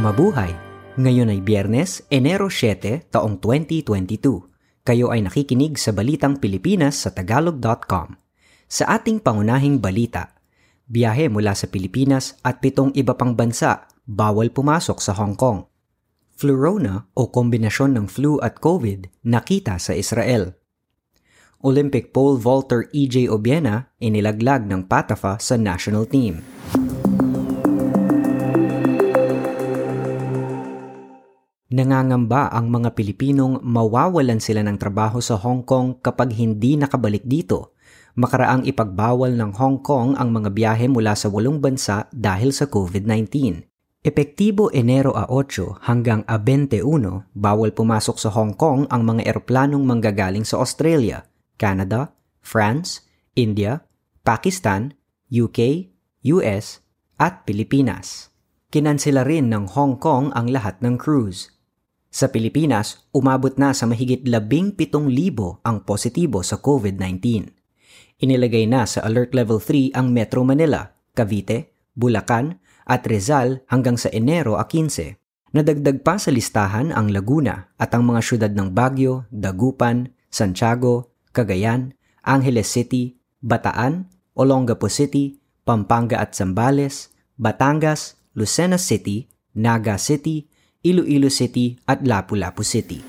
Mabuhay! Ngayon ay Biyernes, Enero 7, taong 2022. Kayo ay nakikinig sa Balitang Pilipinas sa Tagalog.com. Sa ating pangunahing balita, biyahe mula sa Pilipinas at pitong iba pang bansa, bawal pumasok sa Hong Kong. Flurona o kombinasyon ng flu at COVID nakita sa Israel. Olympic pole vaulter EJ Obiena inilaglag ng Patafa sa national team. Nangangamba ang mga Pilipinong mawawalan sila ng trabaho sa Hong Kong kapag hindi nakabalik dito. Makaraang ipagbawal ng Hong Kong ang mga biyahe mula sa walong bansa dahil sa COVID-19. Epektibo Enero a 8 hanggang a 21, bawal pumasok sa Hong Kong ang mga eroplanong manggagaling sa Australia, Canada, France, India, Pakistan, UK, US, at Pilipinas. Kinansela rin ng Hong Kong ang lahat ng cruise. Sa Pilipinas, umabot na sa mahigit 17,000 ang positibo sa COVID-19. Inilagay na sa Alert Level 3 ang Metro Manila, Cavite, Bulacan at Rizal hanggang sa Enero a 15. Nadagdag pa sa listahan ang Laguna at ang mga syudad ng Baguio, Dagupan, Santiago, Cagayan, Angeles City, Bataan, Olongapo City, Pampanga at Zambales, Batangas, Lucena City, Naga City, Iloilo City at Lapu-Lapu City.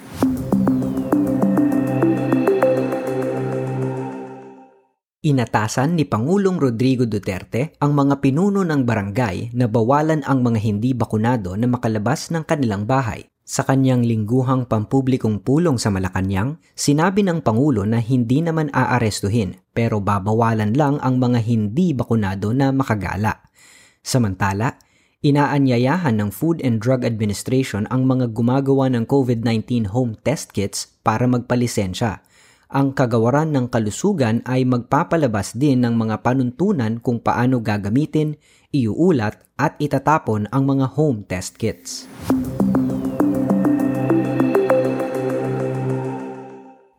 Inatasan ni Pangulong Rodrigo Duterte ang mga pinuno ng barangay na bawalan ang mga hindi bakunado na makalabas ng kanilang bahay. Sa kanyang lingguhang pampublikong pulong sa Malacanang, sinabi ng Pangulo na hindi naman aarestuhin pero babawalan lang ang mga hindi bakunado na makagala. Samantala, Inaanyayahan ng Food and Drug Administration ang mga gumagawa ng COVID-19 home test kits para magpalisensya. Ang kagawaran ng kalusugan ay magpapalabas din ng mga panuntunan kung paano gagamitin, iuulat at itatapon ang mga home test kits.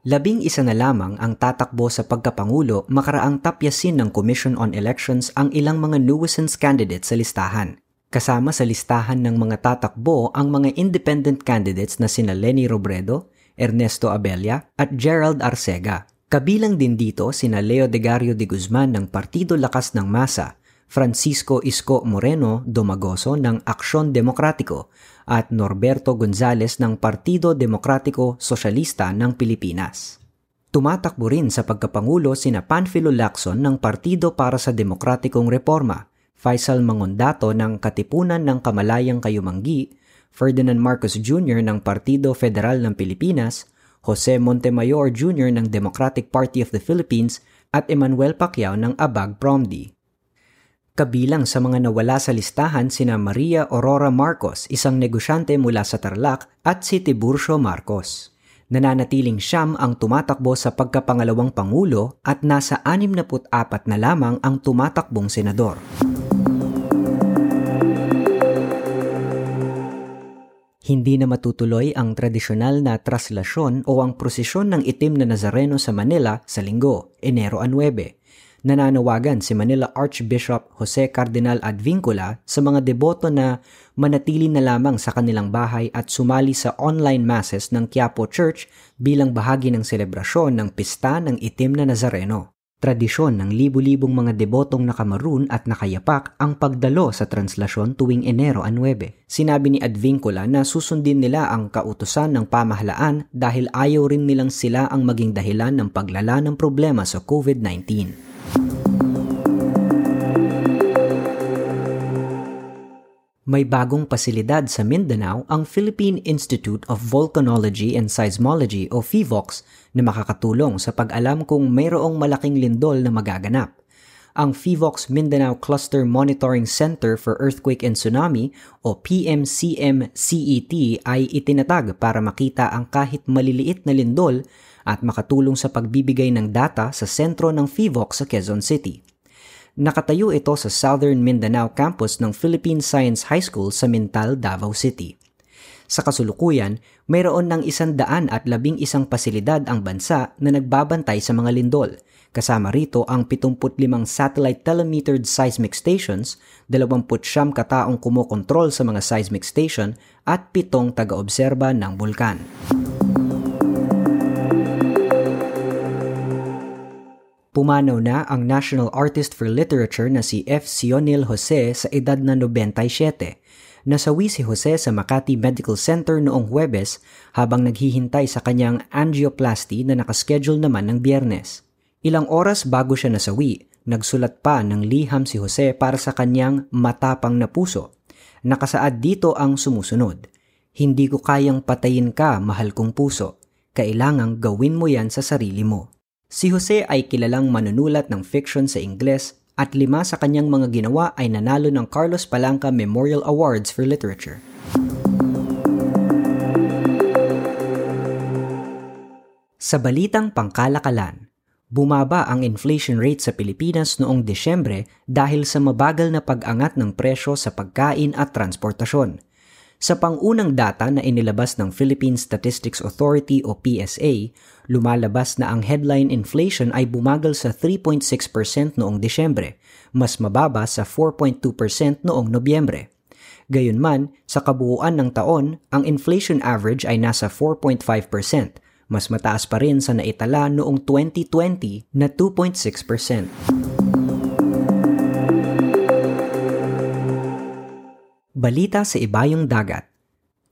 Labing isa na lamang ang tatakbo sa pagkapangulo makaraang tapyasin ng Commission on Elections ang ilang mga nuisance candidates sa listahan. Kasama sa listahan ng mga tatakbo ang mga independent candidates na sina Lenny Robredo, Ernesto Abella at Gerald Arcega. Kabilang din dito sina Leo Degario de Guzman ng Partido Lakas ng Masa, Francisco Isco Moreno Domagoso ng Aksyon Demokratiko at Norberto Gonzales ng Partido Demokratiko Sosyalista ng Pilipinas. Tumatakbo rin sa pagkapangulo sina Panfilo Lacson ng Partido para sa Demokratikong Reforma Faisal Mangondato ng Katipunan ng Kamalayang Kayumanggi, Ferdinand Marcos Jr. ng Partido Federal ng Pilipinas, Jose Montemayor Jr. ng Democratic Party of the Philippines at Emmanuel Pacquiao ng Abag Promdi. Kabilang sa mga nawala sa listahan sina Maria Aurora Marcos, isang negosyante mula sa Tarlac, at si Tiburcio Marcos. Nananatiling siyam ang tumatakbo sa pagkapangalawang pangulo at nasa 64 na lamang ang tumatakbong senador. Hindi na matutuloy ang tradisyonal na traslasyon o ang prosesyon ng itim na Nazareno sa Manila sa linggo, Enero 9. Nananawagan si Manila Archbishop Jose Cardinal Advincula sa mga deboto na manatili na lamang sa kanilang bahay at sumali sa online masses ng Quiapo Church bilang bahagi ng selebrasyon ng pista ng itim na Nazareno. Tradisyon ng libu-libong mga debotong nakamaroon at nakayapak ang pagdalo sa translasyon tuwing Enero 9. Sinabi ni Advincula na susundin nila ang kautusan ng pamahalaan dahil ayaw rin nilang sila ang maging dahilan ng paglala ng problema sa COVID-19. May bagong pasilidad sa Mindanao ang Philippine Institute of Volcanology and Seismology o PHIVOX na makakatulong sa pag-alam kung mayroong malaking lindol na magaganap. Ang PHIVOX Mindanao Cluster Monitoring Center for Earthquake and Tsunami o PMCM-CET ay itinatag para makita ang kahit maliliit na lindol at makatulong sa pagbibigay ng data sa sentro ng PHIVOX sa Quezon City. Nakatayo ito sa Southern Mindanao campus ng Philippine Science High School sa Mintal, Davao City. Sa kasulukuyan, mayroon ng isandaan at labing isang pasilidad ang bansa na nagbabantay sa mga lindol. Kasama rito ang 75 satellite telemetered seismic stations, 20 kataong kumokontrol sa mga seismic station at pitong taga-obserba ng bulkan. Pumanaw na ang National Artist for Literature na si F. Sionil Jose sa edad na 97 nasawi si Jose sa Makati Medical Center noong Huwebes habang naghihintay sa kanyang angioplasty na nakaschedule naman ng biyernes. Ilang oras bago siya nasawi, nagsulat pa ng liham si Jose para sa kanyang matapang na puso. Nakasaad dito ang sumusunod. Hindi ko kayang patayin ka, mahal kong puso. Kailangang gawin mo yan sa sarili mo. Si Jose ay kilalang manunulat ng fiction sa Ingles at lima sa kanyang mga ginawa ay nanalo ng Carlos Palanca Memorial Awards for Literature. Sa balitang pangkalakalan, bumaba ang inflation rate sa Pilipinas noong Desyembre dahil sa mabagal na pag-angat ng presyo sa pagkain at transportasyon – sa pangunang data na inilabas ng Philippine Statistics Authority o PSA, lumalabas na ang headline inflation ay bumagal sa 3.6% noong Desyembre, mas mababa sa 4.2% noong Nobyembre. Gayunman, sa kabuuan ng taon, ang inflation average ay nasa 4.5%, mas mataas pa rin sa naitala noong 2020 na 2.6%. Balita sa ibayong dagat.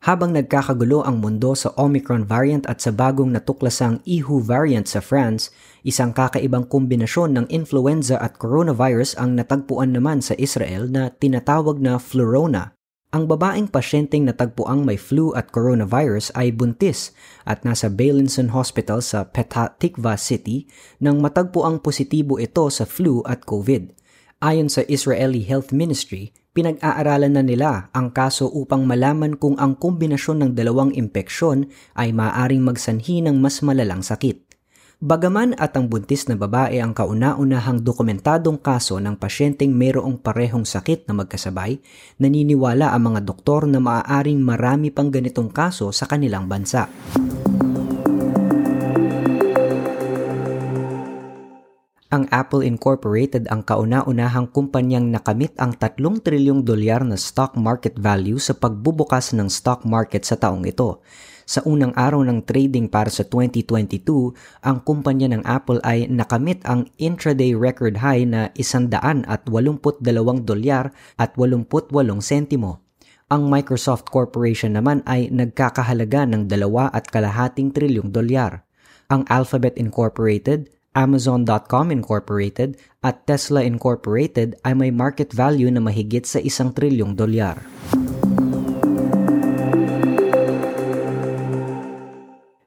Habang nagkakagulo ang mundo sa Omicron variant at sa bagong natuklasang EHU variant sa France, isang kakaibang kombinasyon ng influenza at coronavirus ang natagpuan naman sa Israel na tinatawag na Flurona. Ang babaeng pasyenteng natagpuang may flu at coronavirus ay buntis at nasa Beilinson Hospital sa Petah Tikva City nang matagpuang positibo ito sa flu at COVID. Ayon sa Israeli Health Ministry, pinag-aaralan na nila ang kaso upang malaman kung ang kombinasyon ng dalawang impeksyon ay maaaring magsanhi ng mas malalang sakit. Bagaman at ang buntis na babae ang kauna-unahang dokumentadong kaso ng pasyenteng mayroong parehong sakit na magkasabay, naniniwala ang mga doktor na maaaring marami pang ganitong kaso sa kanilang bansa. Ang Apple Incorporated ang kauna-unahang kumpanyang nakamit ang 3 trilyong dolyar na stock market value sa pagbubukas ng stock market sa taong ito. Sa unang araw ng trading para sa 2022, ang kumpanya ng Apple ay nakamit ang intraday record high na 182 dolyar at 88 sentimo. Ang Microsoft Corporation naman ay nagkakahalaga ng 2 at kalahating trilyong dolyar. Ang Alphabet Incorporated Amazon.com Incorporated at Tesla Incorporated ay may market value na mahigit sa isang trilyong dolyar.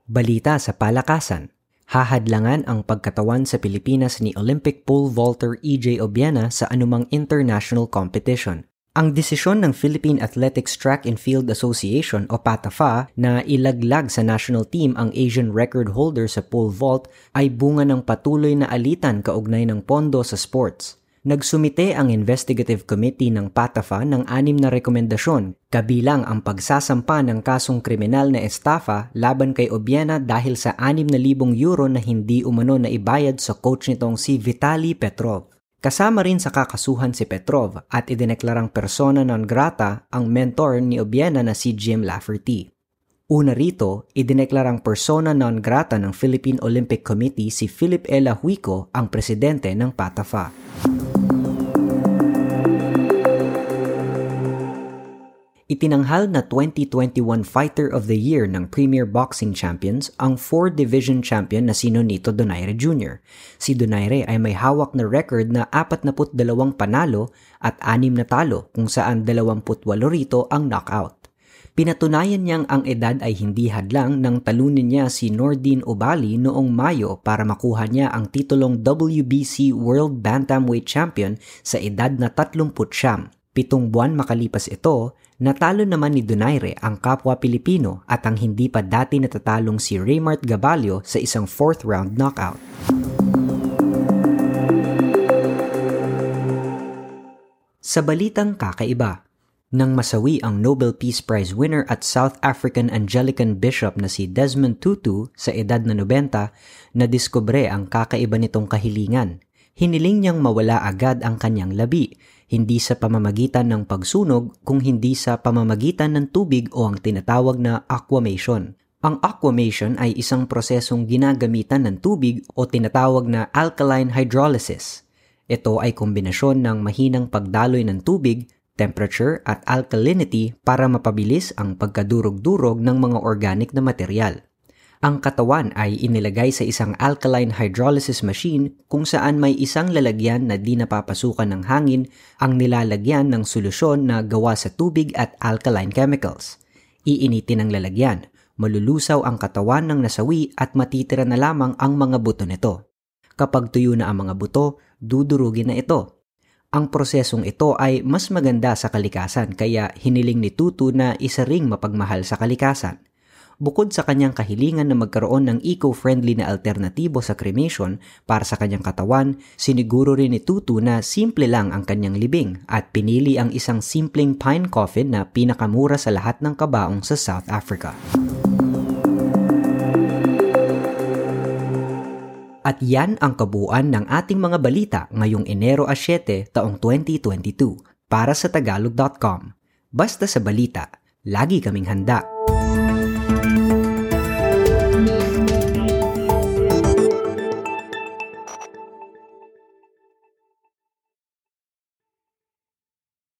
Balita sa palakasan. Hahadlangan ang pagkatawan sa Pilipinas ni Olympic pole vaulter EJ Obiena sa anumang international competition. Ang desisyon ng Philippine Athletics Track and Field Association o PATAFA na ilaglag sa national team ang Asian record holder sa pole vault ay bunga ng patuloy na alitan kaugnay ng pondo sa sports. Nagsumite ang investigative committee ng PATAFA ng anim na rekomendasyon, kabilang ang pagsasampa ng kasong kriminal na estafa laban kay Obiena dahil sa 6,000 euro na hindi umano na ibayad sa coach nitong si Vitali Petrov. Kasama rin sa kakasuhan si Petrov at idineklarang persona non grata ang mentor ni Obiena na si Jim Lafferty. Una rito, idineklarang persona non grata ng Philippine Olympic Committee si Philip Ella Huico ang presidente ng PATAFA. Itinanghal na 2021 Fighter of the Year ng Premier Boxing Champions ang 4-division champion na si Nonito Donaire Jr. Si Donaire ay may hawak na record na 42 panalo at 6 na talo kung saan 28 rito ang knockout. Pinatunayan niyang ang edad ay hindi hadlang nang talunin niya si Nordin Obali noong Mayo para makuha niya ang titulong WBC World Bantamweight Champion sa edad na 30 siyam. Pitong buwan makalipas ito, natalo naman ni Donaire ang kapwa Pilipino at ang hindi pa dati natatalong si Raymart Gabalio sa isang fourth round knockout. Sa balitang kakaiba, Nang masawi ang Nobel Peace Prize winner at South African Anglican Bishop na si Desmond Tutu sa edad na 90, nadiskubre ang kakaiba nitong kahilingan. Hiniling niyang mawala agad ang kanyang labi, hindi sa pamamagitan ng pagsunog kung hindi sa pamamagitan ng tubig o ang tinatawag na aquamation. Ang aquamation ay isang prosesong ginagamitan ng tubig o tinatawag na alkaline hydrolysis. Ito ay kombinasyon ng mahinang pagdaloy ng tubig temperature at alkalinity para mapabilis ang pagkadurog-durog ng mga organic na material. Ang katawan ay inilagay sa isang alkaline hydrolysis machine kung saan may isang lalagyan na di napapasukan ng hangin ang nilalagyan ng solusyon na gawa sa tubig at alkaline chemicals. Iinitin ang lalagyan, malulusaw ang katawan ng nasawi at matitira na lamang ang mga buto nito. Kapag tuyo na ang mga buto, dudurugin na ito ang prosesong ito ay mas maganda sa kalikasan kaya hiniling ni Tutu na isa ring mapagmahal sa kalikasan. Bukod sa kanyang kahilingan na magkaroon ng eco-friendly na alternatibo sa cremation para sa kanyang katawan, siniguro rin ni Tutu na simple lang ang kanyang libing at pinili ang isang simpleng pine coffin na pinakamura sa lahat ng kabaong sa South Africa. At yan ang kabuuan ng ating mga balita ngayong Enero 7 taong 2022 para sa tagalog.com. Basta sa balita, lagi kaming handa.